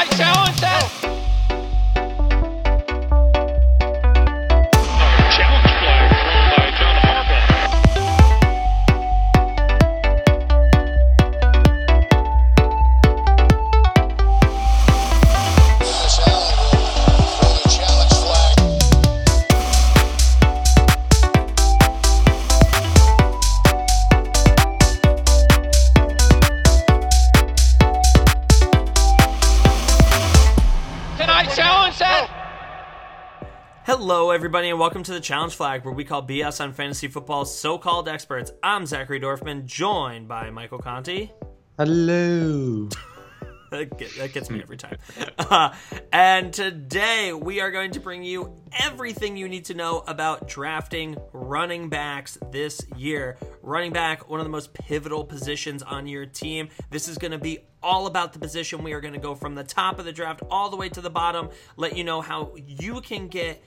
I challenge that? Everybody, and welcome to the Challenge Flag, where we call BS on fantasy football's so-called experts. I'm Zachary Dorfman, joined by Michael Conti. Hello. That that gets me every time. Uh, and today we are going to bring you everything you need to know about drafting running backs this year. Running back, one of the most pivotal positions on your team. This is going to be all about the position. We are going to go from the top of the draft all the way to the bottom, let you know how you can get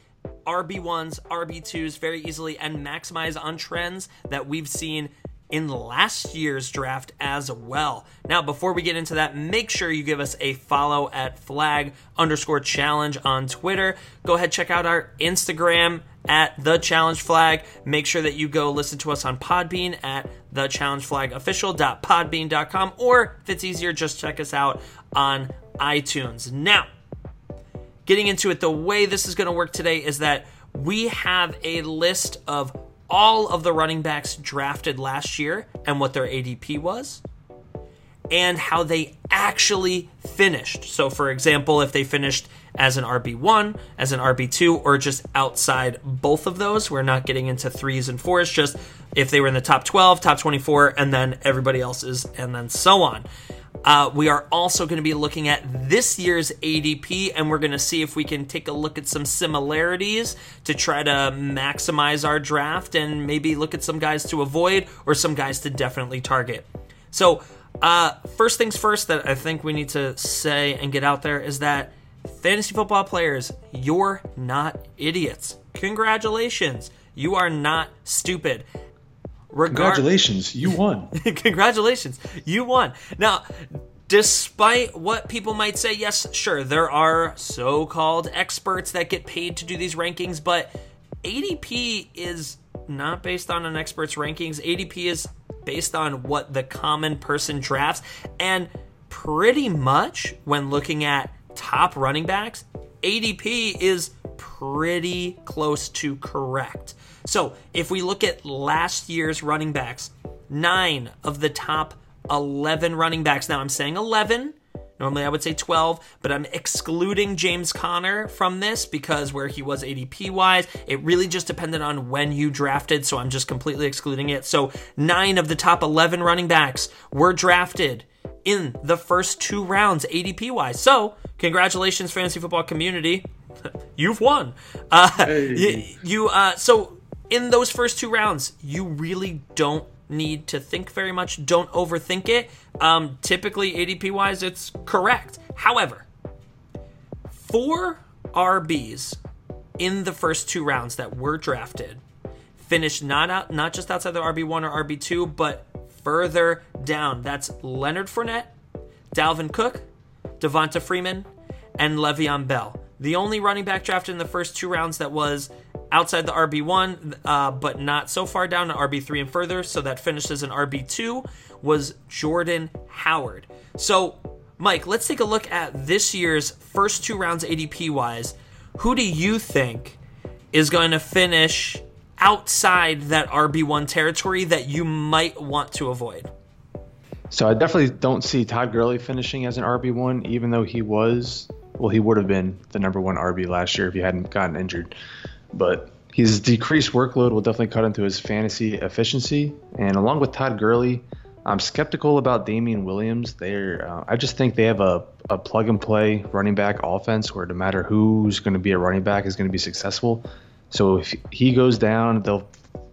RB1s, RB2s very easily and maximize on trends that we've seen in last year's draft as well. Now, before we get into that, make sure you give us a follow at flag underscore challenge on Twitter. Go ahead, check out our Instagram at the challenge flag. Make sure that you go listen to us on Podbean at the challenge flag official.podbean.com or if it's easier, just check us out on iTunes. Now, getting into it, the way this is going to work today is that we have a list of all of the running backs drafted last year and what their ADP was and how they actually finished. So, for example, if they finished as an RB1, as an RB2, or just outside both of those, we're not getting into threes and fours, just if they were in the top 12, top 24, and then everybody else's, and then so on. Uh, we are also going to be looking at this year's ADP, and we're going to see if we can take a look at some similarities to try to maximize our draft and maybe look at some guys to avoid or some guys to definitely target. So, uh, first things first, that I think we need to say and get out there is that fantasy football players, you're not idiots. Congratulations. You are not stupid. Regard- Congratulations, you won. Congratulations, you won. Now, despite what people might say, yes, sure, there are so called experts that get paid to do these rankings, but ADP is not based on an expert's rankings. ADP is based on what the common person drafts. And pretty much when looking at top running backs, ADP is pretty close to correct. So if we look at last year's running backs, nine of the top 11 running backs. Now I'm saying 11. Normally I would say 12, but I'm excluding James Conner from this because where he was ADP wise, it really just depended on when you drafted. So I'm just completely excluding it. So nine of the top 11 running backs were drafted in the first two rounds ADP wise. So congratulations, fantasy football community. You've won. Uh, you, you uh, so in those first two rounds, you really don't need to think very much. Don't overthink it. Um, typically, ADP wise, it's correct. However, four RBs in the first two rounds that were drafted finished not out, not just outside the RB one or RB two, but further down. That's Leonard Fournette, Dalvin Cook, Devonta Freeman, and Le'Veon Bell. The only running back drafted in the first two rounds that was outside the RB1, uh, but not so far down to RB3 and further, so that finishes an RB2, was Jordan Howard. So, Mike, let's take a look at this year's first two rounds ADP wise. Who do you think is going to finish outside that RB1 territory that you might want to avoid? So I definitely don't see Todd Gurley finishing as an RB one, even though he was well, he would have been the number one RB last year if he hadn't gotten injured. But his decreased workload will definitely cut into his fantasy efficiency. And along with Todd Gurley, I'm skeptical about Damien Williams. They're, uh, I just think they have a, a plug and play running back offense where no matter who's going to be a running back is going to be successful. So if he goes down, they'll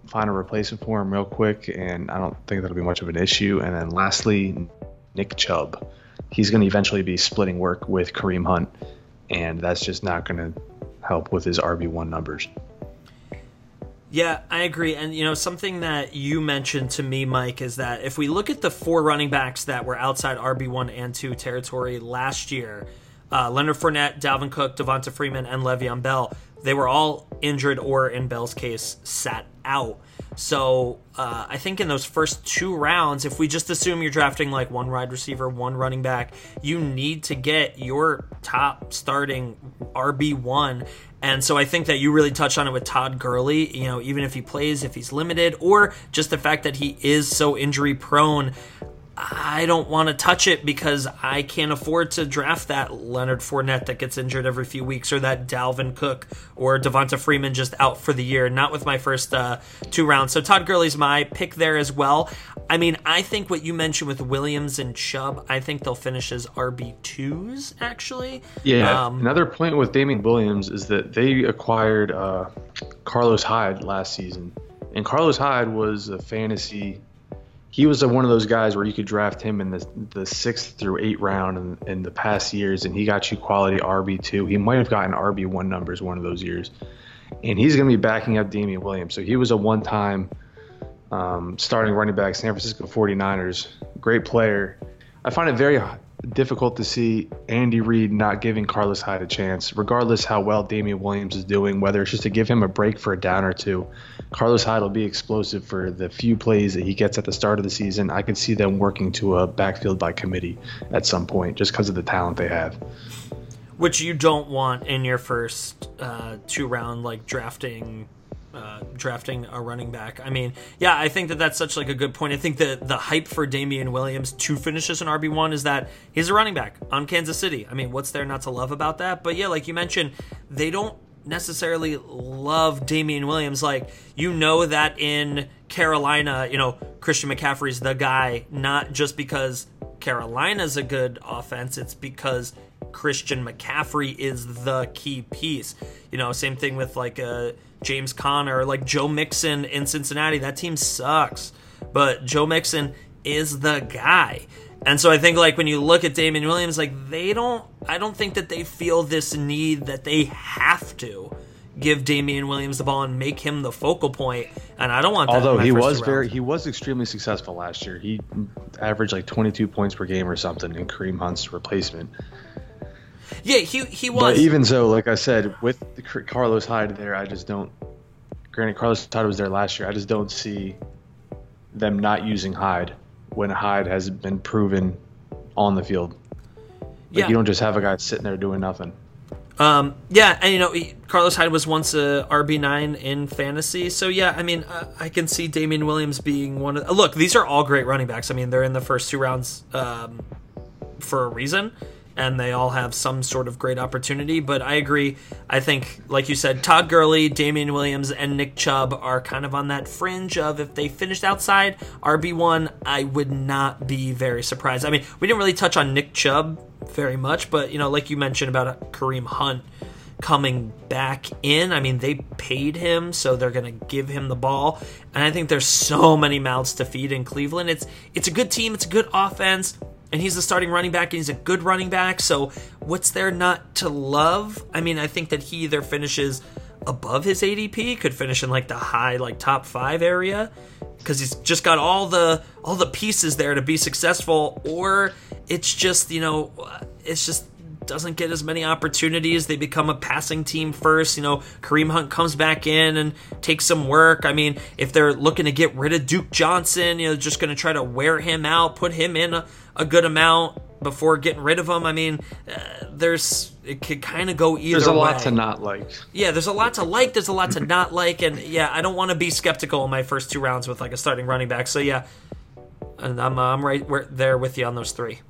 find a replacement for him real quick, and I don't think that'll be much of an issue. And then lastly, Nick Chubb. He's going to eventually be splitting work with Kareem Hunt, and that's just not going to help with his RB1 numbers. Yeah, I agree. And, you know, something that you mentioned to me, Mike, is that if we look at the four running backs that were outside RB1 and 2 territory last year, uh, Leonard Fournette, Dalvin Cook, Devonta Freeman, and Le'Veon Bell. They were all injured or, in Bell's case, sat out. So uh, I think in those first two rounds, if we just assume you're drafting like one wide receiver, one running back, you need to get your top starting RB1. And so I think that you really touched on it with Todd Gurley. You know, even if he plays, if he's limited, or just the fact that he is so injury prone, I don't want to touch it because I can't afford to draft that Leonard Fournette that gets injured every few weeks, or that Dalvin Cook or Devonta Freeman just out for the year. Not with my first uh, two rounds. So Todd Gurley's my pick there as well. I mean, I think what you mentioned with Williams and Chubb, I think they'll finish as RB twos actually. Yeah. Um, Another point with Damien Williams is that they acquired uh, Carlos Hyde last season, and Carlos Hyde was a fantasy. He was a, one of those guys where you could draft him in the the sixth through eight round in, in the past years, and he got you quality RB two. He might have gotten RB one numbers one of those years, and he's going to be backing up Damien Williams. So he was a one time um, starting running back, San Francisco 49ers. Great player. I find it very difficult to see Andy Reid not giving Carlos Hyde a chance, regardless how well Damien Williams is doing, whether it's just to give him a break for a down or two. Carlos Hyde will be explosive for the few plays that he gets at the start of the season. I could see them working to a backfield by committee at some point just because of the talent they have. which you don't want in your first uh, two round like drafting uh, drafting a running back. I mean, yeah, I think that that's such like a good point. I think that the hype for Damien Williams to finish as an RB one is that he's a running back on Kansas City. I mean, what's there not to love about that? But yeah, like you mentioned, they don't necessarily love Damien Williams. Like you know that in Carolina, you know Christian McCaffrey's the guy, not just because Carolina's a good offense. It's because Christian McCaffrey is the key piece. You know, same thing with like uh, James Conner, like Joe Mixon in Cincinnati. That team sucks, but Joe Mixon is the guy. And so I think like when you look at Damien Williams, like they don't, I don't think that they feel this need that they have to give Damien Williams the ball and make him the focal point. And I don't want that. Although he was very, he was extremely successful last year. He averaged like 22 points per game or something in Kareem Hunt's replacement. Yeah, he he was. But even so, like I said, with the Carlos Hyde there, I just don't. Granted, Carlos Hyde was there last year. I just don't see them not using Hyde when Hyde has been proven on the field. Like Yeah. you don't just have a guy sitting there doing nothing. Um, yeah, and you know, Carlos Hyde was once a RB nine in fantasy, so yeah, I mean, uh, I can see Damien Williams being one of. uh, Look, these are all great running backs. I mean, they're in the first two rounds um, for a reason, and they all have some sort of great opportunity. But I agree. I think, like you said, Todd Gurley, Damien Williams, and Nick Chubb are kind of on that fringe of if they finished outside RB one, I would not be very surprised. I mean, we didn't really touch on Nick Chubb very much, but you know, like you mentioned about Kareem Hunt coming back in. I mean, they paid him, so they're going to give him the ball. And I think there's so many mouths to feed in Cleveland. It's it's a good team, it's a good offense, and he's the starting running back and he's a good running back. So, what's there not to love? I mean, I think that he either finishes above his ADP, could finish in like the high like top 5 area because he's just got all the all the pieces there to be successful or it's just, you know, it's just doesn't get as many opportunities. They become a passing team first. You know, Kareem Hunt comes back in and takes some work. I mean, if they're looking to get rid of Duke Johnson, you know, just going to try to wear him out, put him in a, a good amount before getting rid of him. I mean, uh, there's it could kind of go either There's a way. lot to not like. Yeah, there's a lot to like. There's a lot to not like, and yeah, I don't want to be skeptical in my first two rounds with like a starting running back. So yeah, and I'm uh, I'm right there with you on those three.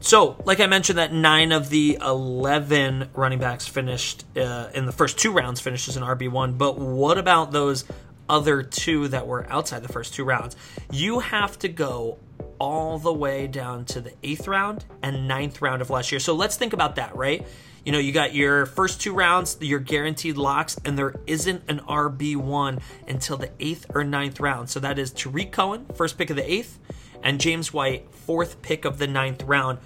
So, like I mentioned, that nine of the eleven running backs finished uh, in the first two rounds finished as an RB one. But what about those other two that were outside the first two rounds? You have to go all the way down to the eighth round and ninth round of last year. So let's think about that, right? You know, you got your first two rounds, your guaranteed locks, and there isn't an RB1 until the eighth or ninth round. So that is Tarik Cohen, first pick of the eighth, and James White, fourth pick of the ninth round.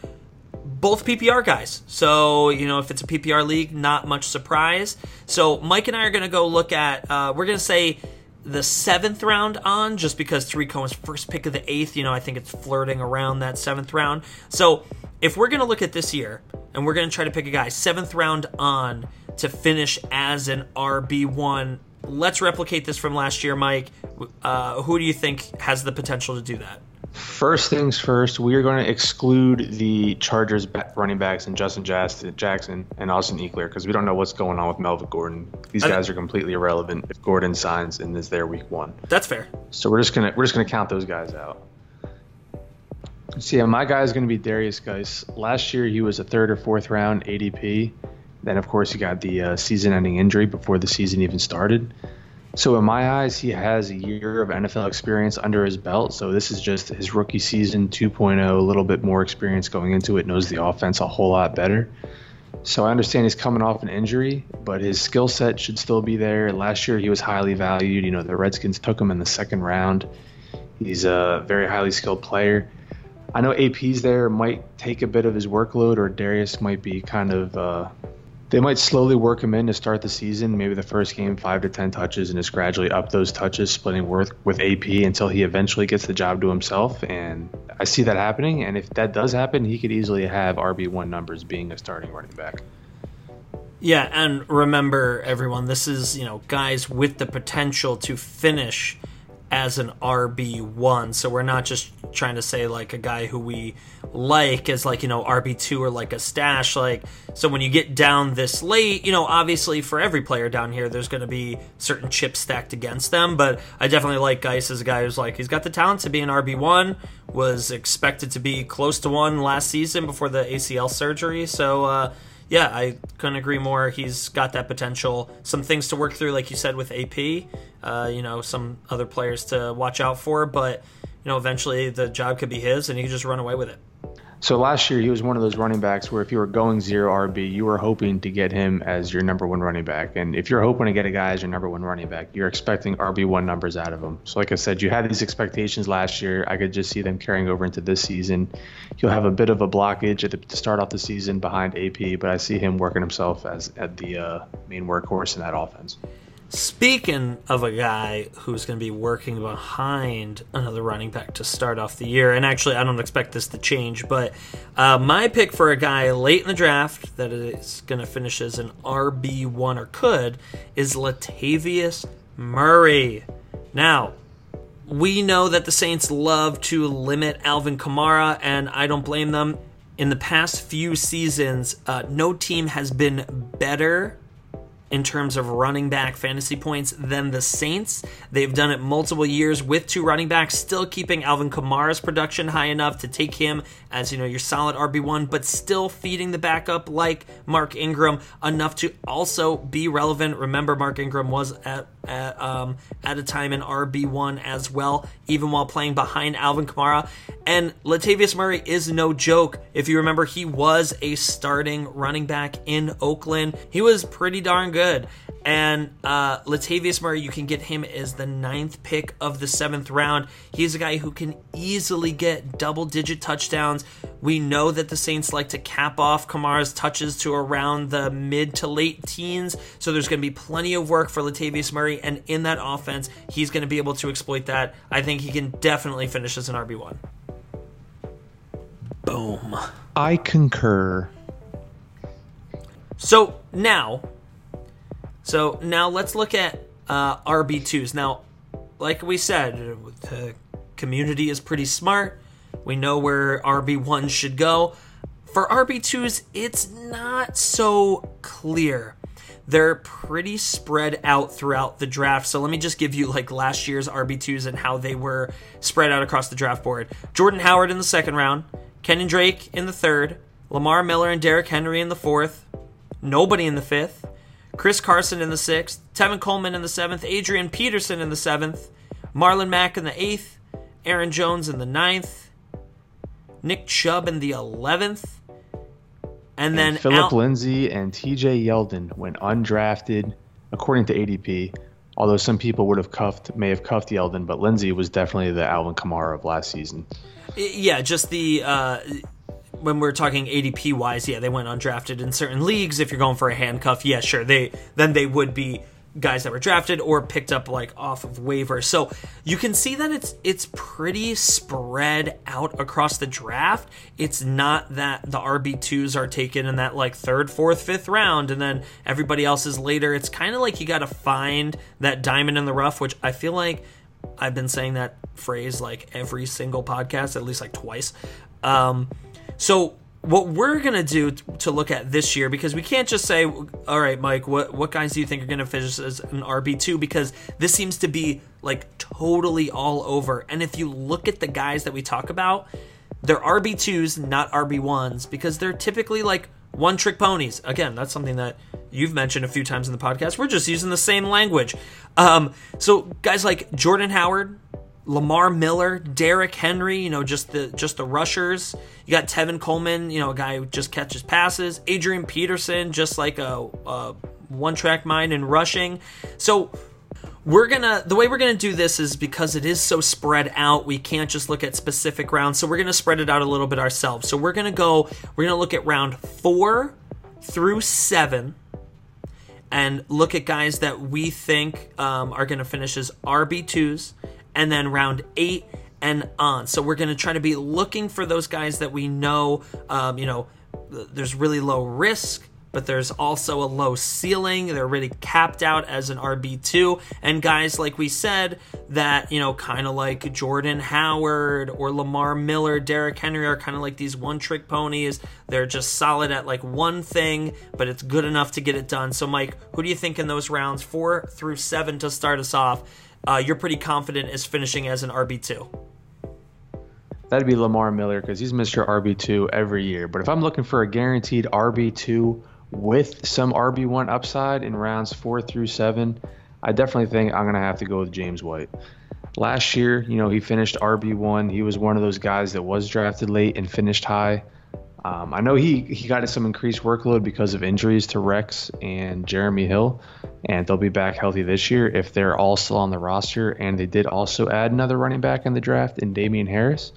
Both PPR guys. So, you know, if it's a PPR league, not much surprise. So, Mike and I are going to go look at, uh, we're going to say the seventh round on, just because Tarik Cohen's first pick of the eighth, you know, I think it's flirting around that seventh round. So, if we're going to look at this year and we're going to try to pick a guy seventh round on to finish as an RB1, let's replicate this from last year, Mike. Uh, who do you think has the potential to do that? First things first, we are going to exclude the Chargers running backs and Justin Jackson and Austin Ekeler because we don't know what's going on with Melvin Gordon. These guys are completely irrelevant if Gordon signs and is there week one. That's fair. So we're just gonna we're just gonna count those guys out. So yeah, my guy is gonna be Derrius Guice. Last year he was a third or fourth round ADP. Then of course he got the uh, season-ending injury before the season even started. So in my eyes, he has a year of NFL experience under his belt. So this is just his rookie season 2.0, a little bit more experience going into it, knows the offense a whole lot better. So I understand he's coming off an injury, but his skill set should still be there. Last year he was highly valued. You know, the Redskins took him in the second round. He's a very highly skilled player. I know AP's there might take a bit of his workload, or Derrius might be kind of. Uh, they might slowly work him in to start the season. Maybe the first game, five to ten touches, and just gradually up those touches, splitting work with AP until he eventually gets the job to himself. And I see that happening. And if that does happen, he could easily have RB one numbers being a starting running back. Yeah, and remember, everyone, this is, you know, guys with the potential to finish as an RB1. So we're not just trying to say, like, a guy who we like as, like, you know, RB2 or like a stash. Like, so when you get down this late, you know, obviously for every player down here, there's going to be certain chips stacked against them. But I definitely like Guice as a guy who's like, he's got the talent to be an RB1, was expected to be close to one last season before the ACL surgery. So, uh, yeah, I couldn't agree more. He's got that potential. Some things to work through, like you said, with AP. Uh, you know, some other players to watch out for, but you know, eventually the job could be his, and he could just run away with it. So last year he was one of those running backs where if you were going zero RB, you were hoping to get him as your number one running back. And if you're hoping to get a guy as your number one running back, you're expecting RB one numbers out of him. So like I said, you had these expectations last year. I could just see them carrying over into this season. He'll have a bit of a blockage at the, to start off the season behind AP, but I see him working himself as at the uh, main workhorse in that offense. Speaking of a guy who's going to be working behind another running back to start off the year, and actually, I don't expect this to change, but uh, my pick for a guy late in the draft that is going to finish as an RB1 or could is Latavius Murray. Now, we know that the Saints love to limit Alvin Kamara, and I don't blame them. In the past few seasons, uh, no team has been better in terms of running back fantasy points than the Saints. They've done it multiple years with two running backs, still keeping Alvin Kamara's production high enough to take him as you know your solid RB1, but still feeding the backup like Mark Ingram enough to also be relevant. Remember, Mark Ingram was at at, um, at a time in RB1 as well, even while playing behind Alvin Kamara. And Latavius Murray is no joke. If you remember, he was a starting running back in Oakland. He was pretty darn good. And uh, Latavius Murray, you can get him as the ninth pick of the seventh round. He's a guy who can easily get double digit touchdowns. We know that the Saints like to cap off Kamara's touches to around the mid to late teens. So there's going to be plenty of work for Latavius Murray. And in that offense, he's going to be able to exploit that. I think he can definitely finish as an RB1. Boom. I concur. So now, so now let's look at uh, RB2s. Now, like we said, the community is pretty smart. We know where RB1s should go. For RB2s, it's not so clear. They're pretty spread out throughout the draft. So let me just give you like last year's RB2s and how they were spread out across the draft board. Jordan Howard in the second round, Kenyon Drake in the third, Lamar Miller and Derrick Henry in the fourth, nobody in the fifth, Chris Carson in the sixth, Tevin Coleman in the seventh, Adrian Peterson in the seventh, Marlon Mack in the eighth, Aaron Jones in the ninth, Nick Chubb in the eleventh, and then Phillip Al- Lindsay and TJ Yeldon went undrafted, according to ADP. Although some people would have cuffed, may have cuffed Yeldon, but Lindsay was definitely the Alvin Kamara of last season. Yeah, just the uh, when we're talking ADP wise, yeah, they went undrafted in certain leagues. If you're going for a handcuff, yeah, sure, they then they would be guys that were drafted or picked up like off of waivers. So you can see that it's it's pretty spread out across the draft. It's not that the RB2s are taken in that like third, fourth, fifth round and then everybody else is later. It's kind of like you got to find that diamond in the rough, which I feel like I've been saying that phrase like every single podcast, at least like twice. Um, so what we're gonna do to look at this year because we can't just say, all right, Mike, what what guys do you think are gonna finish as an RB two? Because this seems to be like totally all over. And if you look at the guys that we talk about, they're RB twos, not RB ones, because they're typically like one trick ponies. Again, that's something that you've mentioned a few times in the podcast. We're just using the same language. Um, so guys like Jordan Howard, Lamar Miller, Derrick Henry, you know, just the just the rushers. You got Tevin Coleman, you know, a guy who just catches passes. Adrian Peterson, just like a, a one track mind in rushing. So we're gonna the way we're gonna do this is because it is so spread out we can't just look at specific rounds so we're gonna spread it out a little bit ourselves so we're gonna go we're gonna look at round four through seven and look at guys that we think um, are gonna finish as rb2s and then round eight and on so we're gonna try to be looking for those guys that we know um, you know there's really low risk but there's also a low ceiling. They're really capped out as an RB2. And guys, like we said, that, you know, kind of like Jordan Howard or Lamar Miller, Derrick Henry are kind of like these one trick ponies. They're just solid at like one thing, but it's good enough to get it done. So, Mike, who do you think in those rounds, four through seven to start us off, uh, you're pretty confident is finishing as an RB2? That'd be Lamar Miller because he's Mr. RB2 every year. But if I'm looking for a guaranteed RB2 with some RB1 upside in rounds four through seven, I definitely think I'm going to have to go with James White. Last year, you know, he finished RB1. He was one of those guys that was drafted late and finished high. Um, I know he, he got some increased workload because of injuries to Rex and Jeremy Hill, and they'll be back healthy this year if they're all still on the roster. And they did also add another running back in the draft in Damien Harris.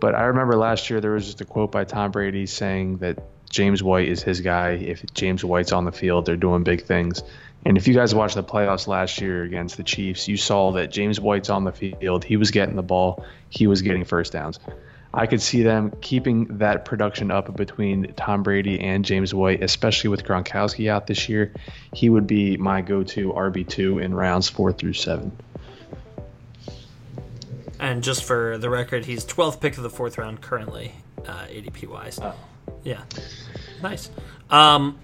But I remember last year there was just a quote by Tom Brady saying that James White is his guy. If James White's on the field, they're doing big things. And if you guys watched the playoffs last year against the Chiefs, you saw that James White's on the field. He was getting the ball, he was getting first downs. I could see them keeping that production up between Tom Brady and James White, especially with Gronkowski out this year. He would be my go to RB2 in rounds four through seven. And just for the record, he's 12th pick of the fourth round currently, uh, ADP wise. Oh. Yeah, nice. Um,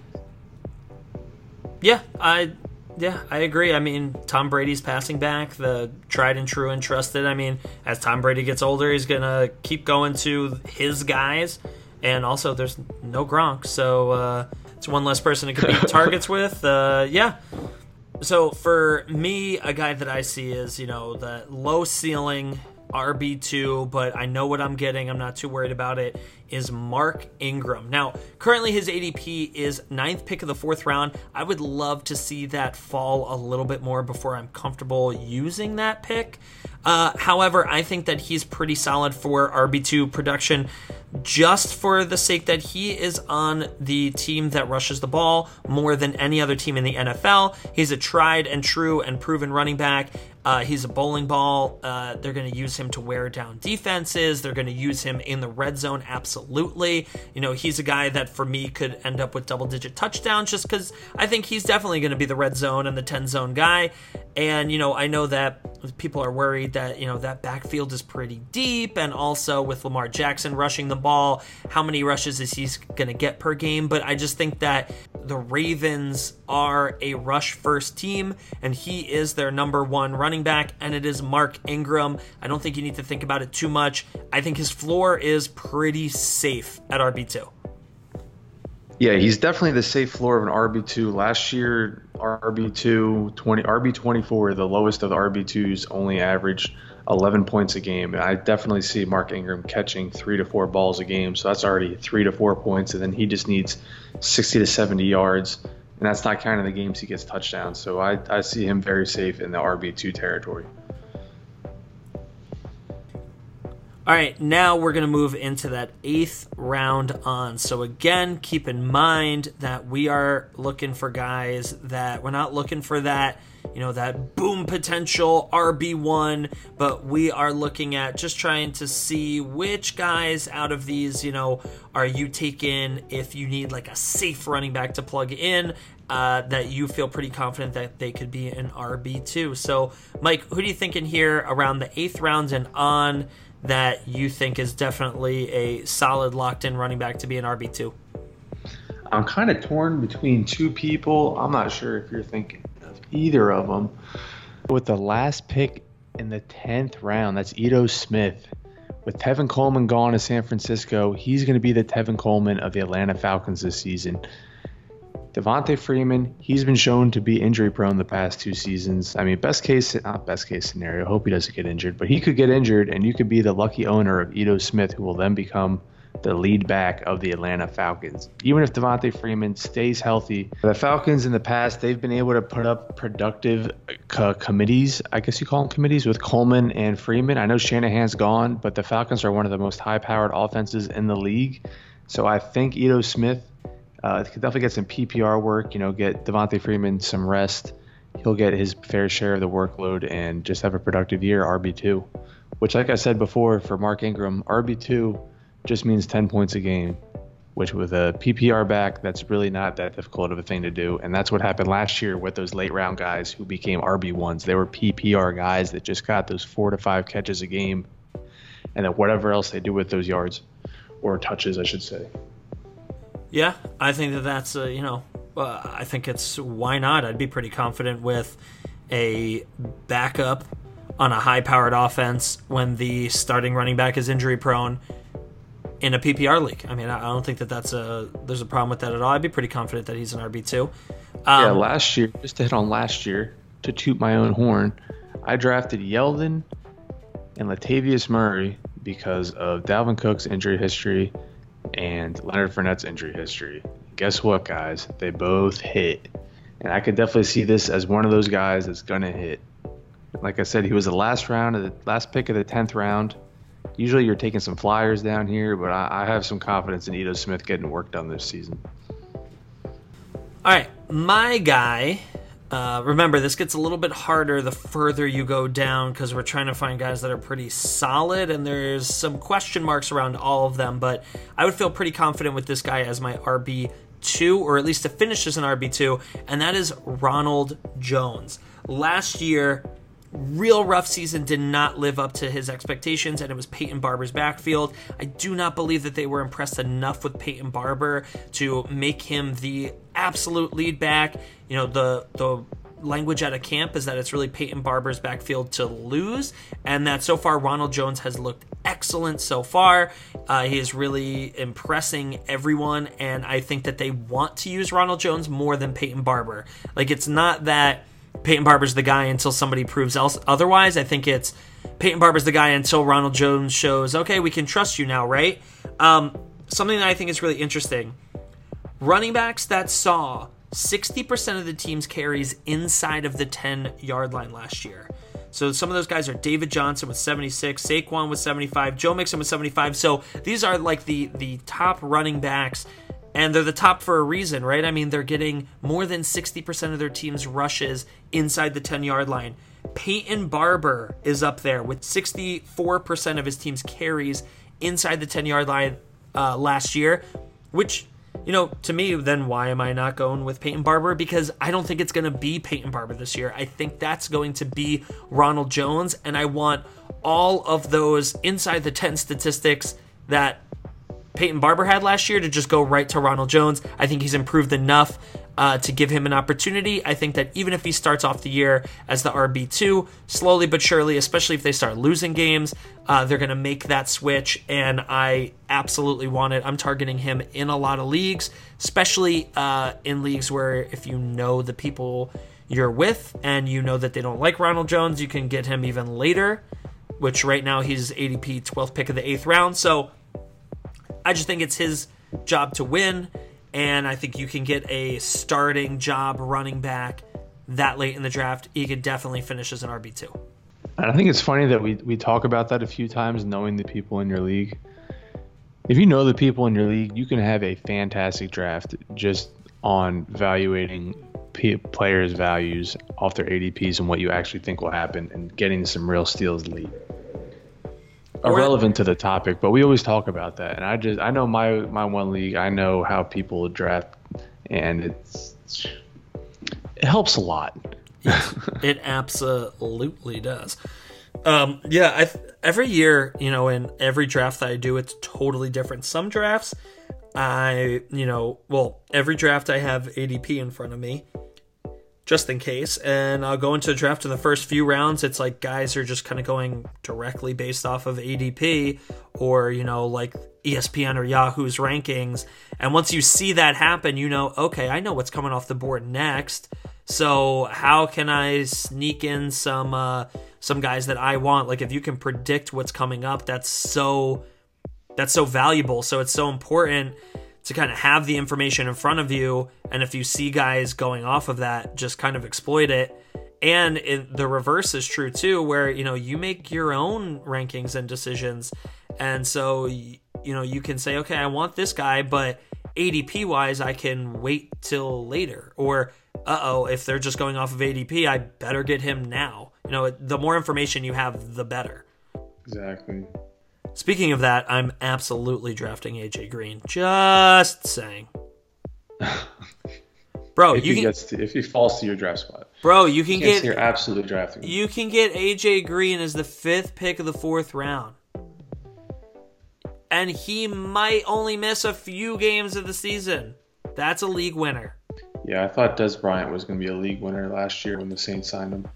yeah, I yeah I agree. I mean, Tom Brady's passing back, the tried and true and trusted. I mean, as Tom Brady gets older, he's gonna keep going to his guys, and also there's no Gronk, so uh, it's one less person to compete targets with. Uh, yeah. So for me, a guy that I see is you know the low ceiling RB2, but I know what I'm getting. I'm not too worried about it. Is Mark Ingram. Now, currently his ADP is ninth pick of the fourth round. I would love to see that fall a little bit more before I'm comfortable using that pick. Uh, however, I think that he's pretty solid for RB2 production just for the sake that he is on the team that rushes the ball more than any other team in the NFL. He's a tried and true and proven running back. Uh, he's a bowling ball. Uh, they're going to use him to wear down defenses. They're going to use him in the red zone, absolutely. You know, he's a guy that for me could end up with double digit touchdowns just because I think he's definitely going to be the red zone and the 10 zone guy. And, you know, I know that people are worried that, you know, that backfield is pretty deep. And also with Lamar Jackson rushing the ball, how many rushes is he going to get per game? But I just think that the Ravens are a rush first team, and he is their number one running back, and it is Mark Ingram. I don't think you need to think about it too much. I think his floor is pretty safe at RB2. Yeah, he's definitely the safe floor of an RB2. Last year, RB2, 20, RB24, the lowest of the RB2s, only averaged 11 points a game. I definitely see Mark Ingram catching three to four balls a game, so that's already three to four points, and then he just needs 60 to 70 yards, and that's not counting the games he gets touchdowns. So I, I see him very safe in the RB2 territory. All right, now we're going to move into that eighth round on. So, again, keep in mind that we are looking for guys that we're not looking for that you know, that boom potential RB1, but we are looking at just trying to see which guys out of these, you know, are you taking if you need like a safe running back to plug in uh, that you feel pretty confident that they could be an RB2. So, Mike, who do you think in here around the eighth rounds and on that you think is definitely a solid locked in running back to be an RB2? I'm kind of torn between two people. I'm not sure if you're thinking of either of them. With the last pick in the 10th round, that's Ito Smith. With Tevin Coleman gone to San Francisco, he's going to be the Tevin Coleman of the Atlanta Falcons this season. Devonta Freeman, he's been shown to be injury prone the past two seasons. I mean, best case, not best case scenario, hope he doesn't get injured, but he could get injured and you could be the lucky owner of Ito Smith, who will then become the lead back of the Atlanta Falcons. Even if Devonta Freeman stays healthy, the Falcons in the past, they've been able to put up productive co- committees, I guess you call them committees, with Coleman and Freeman. I know Shanahan's gone, but the Falcons are one of the most high powered offenses in the league. So I think Ito Smith uh, could definitely get some PPR work, you know, get Devonta Freeman some rest. He'll get his fair share of the workload and just have a productive year, RB2. Which, like I said before, for Mark Ingram, RB2 just means 10 points a game, which with a PPR back, that's really not that difficult of a thing to do. And that's what happened last year with those late round guys who became RB1s. They were PPR guys that just got those four to five catches a game and then whatever else they do with those yards or touches, I should say. Yeah, I think that that's uh, you know, uh, I think it's why not? I'd be pretty confident with a backup on a high-powered offense when the starting running back is injury prone in a PPR league. I mean, I don't think that that's a there's a problem with that at all. I'd be pretty confident that he's an RB two. Um, yeah, last year, just to hit on last year, to toot my own horn, I drafted Yeldon and Latavius Murray because of Dalvin Cook's injury history and Leonard Fournette's injury history. Guess what, guys? They both hit. And I could definitely see this as one of those guys that's going to hit. Like I said, he was the last round of the last pick of the 10th round. Usually you're taking some flyers down here, but I, I have some confidence in Ito Smith getting work done this season. All right, my guy. Uh, remember, this gets a little bit harder the further you go down because we're trying to find guys that are pretty solid, and there's some question marks around all of them. But I would feel pretty confident with this guy as my RB two, or at least to finish as an RB two, and that is Ronald Jones. Last year, real rough season did not live up to his expectations, and it was Peyton Barber's backfield. I do not believe that they were impressed enough with Peyton Barber to make him the absolute lead back. You know, the the language out of camp is that it's really Peyton Barber's backfield to lose, and that so far Ronald Jones has looked excellent so far. Uh, he is really impressing everyone, and I think that they want to use Ronald Jones more than Peyton Barber. Like, it's not that Peyton Barber's the guy until somebody proves else otherwise. I think it's Peyton Barber's the guy until Ronald Jones shows, okay, we can trust you now, right? Um, something that I think is really interesting running backs that saw 60% of the team's carries inside of the 10 yard line last year. So some of those guys are David Johnson with 76, Saquon with 75, Joe Mixon with 75. So these are like the the top running backs and they're the top for a reason, right? I mean, they're getting more than 60% of their team's rushes inside the 10 yard line. Peyton Barber is up there with 64% of his team's carries inside the 10 yard line uh, last year, which, you know, to me, then why am I not going with Peyton Barber? Because I don't think it's going to be Peyton Barber this year. I think that's going to be Ronald Jones, and I want all of those inside the 10 statistics that Peyton Barber had last year to just go right to Ronald Jones. I think he's improved enough uh, to give him an opportunity. I think that even if he starts off the year as the RB2, slowly but surely, especially if they start losing games, uh, they're going to make that switch. And I absolutely want it. I'm targeting him in a lot of leagues, especially uh, in leagues where if you know the people you're with and you know that they don't like Ronald Jones, you can get him even later, which right now he's ADP 12th pick of the eighth round. So, I just think it's his job to win, and I think you can get a starting job running back that late in the draft. He could definitely finish as an RB two. And I think it's funny that we, we talk about that a few times, knowing the people in your league. If you know the people in your league, you can have a fantastic draft just on evaluating p- players' values off their ADPs and what you actually think will happen, and getting some real steals late. Irrelevant to the topic, but we always talk about that. And I just I know my my one league. I know how people draft, and it's it helps a lot. It absolutely does. Um, yeah, I every year, you know, in every draft that I do, it's totally different. Some drafts, I, you know, well, every draft I have ADP in front of me, just in case, and I'll go into the draft in the first few rounds. It's like guys are just kind of going directly based off of ADP, or you know, like ESPN or Yahoo's rankings. And once you see that happen, you know, okay, I know what's coming off the board next. So how can I sneak in some uh, some guys that I want? Like if you can predict what's coming up, that's so that's so valuable. So it's so important to kind of have the information in front of you, and if you see guys going off of that, just kind of exploit it. And it, the reverse is true too, where you know you make your own rankings and decisions, and so you know you can say, okay, I want this guy, but ADP wise, I can wait till later, or uh oh, if they're just going off of ADP, I better get him now. You know, the more information you have, the better. Exactly. Speaking of that, I'm absolutely drafting AJ Green. Just saying. Bro, If you he can gets to, if he falls to your draft spot, Bro, you can get you're absolutely drafting. you can get AJ Green as the 5th pick of the 4th round. And he might only miss a few games of the season. That's a league winner. Yeah, I thought Dez Bryant was going to be a league winner last year when the Saints signed him.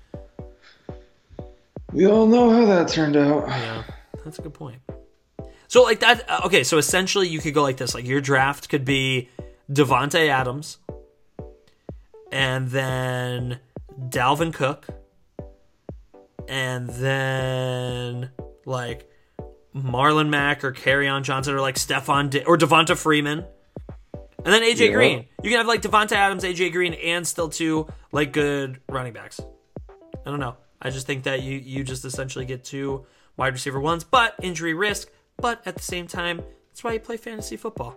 We all know how that turned out. Yeah, that's a good point. So like that uh, okay, so essentially you could go like this. Like your draft could be Davante Adams and then Dalvin Cook and then like Marlon Mack or on Johnson or like Stephon Di- or Devonta Freeman. And then AJ Yeah. Green. You can have like Davante Adams, AJ Green, and still two like good running backs. I don't know. I just think that you you just essentially get two wide receiver ones, but injury risk. But at the same time, that's why you play fantasy football.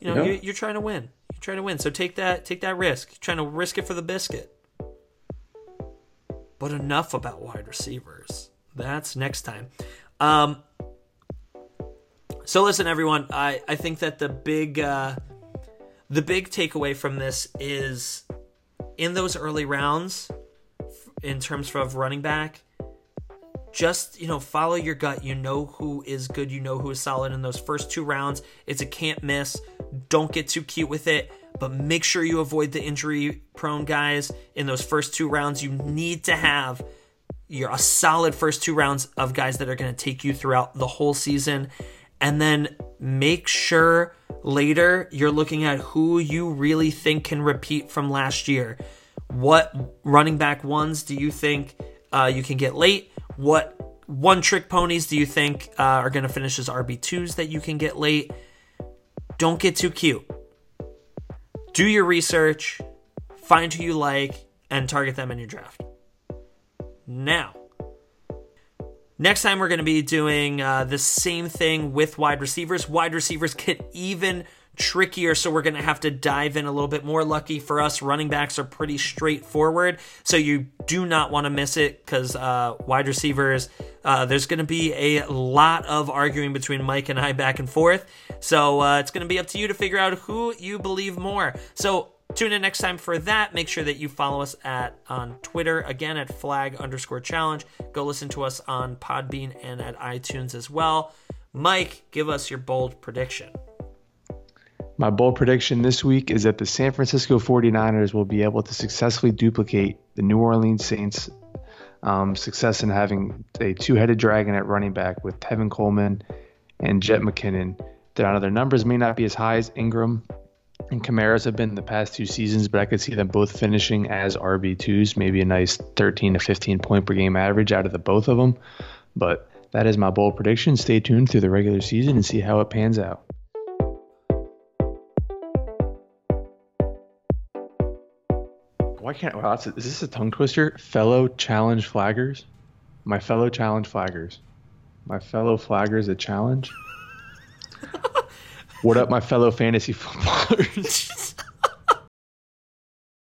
You know, Yeah. you, you're trying to win. You're trying to win. So take that take that risk. You're trying to risk it for the biscuit. But enough about wide receivers. That's next time. Um, so listen, everyone. I I think that the big uh, the big takeaway from this is in those early rounds, in terms of running back, just you know follow your gut. You know who is good. You know who is solid in those first two rounds. It's a can't miss. Don't get too cute with it, but make sure you avoid the injury prone guys in those first two rounds. You need to have you're a solid first two rounds of guys that are going to take you throughout the whole season. And then make sure later you're looking at who you really think can repeat from last year. What running back ones do you think uh, you can get late? What one trick ponies do you think uh, are going to finish as RB2s that you can get late? Don't get too cute. Do your research, find who you like, and target them in your draft. Now, next time we're going to be doing uh, the same thing with wide receivers. Wide receivers get even trickier, so we're going to have to dive in a little bit more. Lucky for us, running backs are pretty straightforward, so you do not want to miss it because uh, wide receivers, uh, there's going to be a lot of arguing between Mike and I back and forth. So uh, it's going to be up to you to figure out who you believe more. So Tune in next time for that. Make sure that you follow us at on Twitter again at flag underscore challenge. Go listen to us on Podbean and at iTunes as well. Mike, give us your bold prediction. My bold prediction this week is that the San Francisco 49ers will be able to successfully duplicate the New Orleans Saints' um, success in having a two headed dragon at running back with Tevin Coleman and Jet McKinnon. Now, their numbers may not be as high as Ingram and Kamara's have been in the past two seasons, but I could see them both finishing as RB2s, maybe a nice 13 to 15 point per game average out of the both of them. But that is my bold prediction. Stay tuned through the regular season and see how it pans out. Why can't wow, that's a, is this a tongue twister? Fellow challenge flaggers? My fellow challenge flaggers. My fellow flaggers a challenge? what up, my fellow fantasy footballers?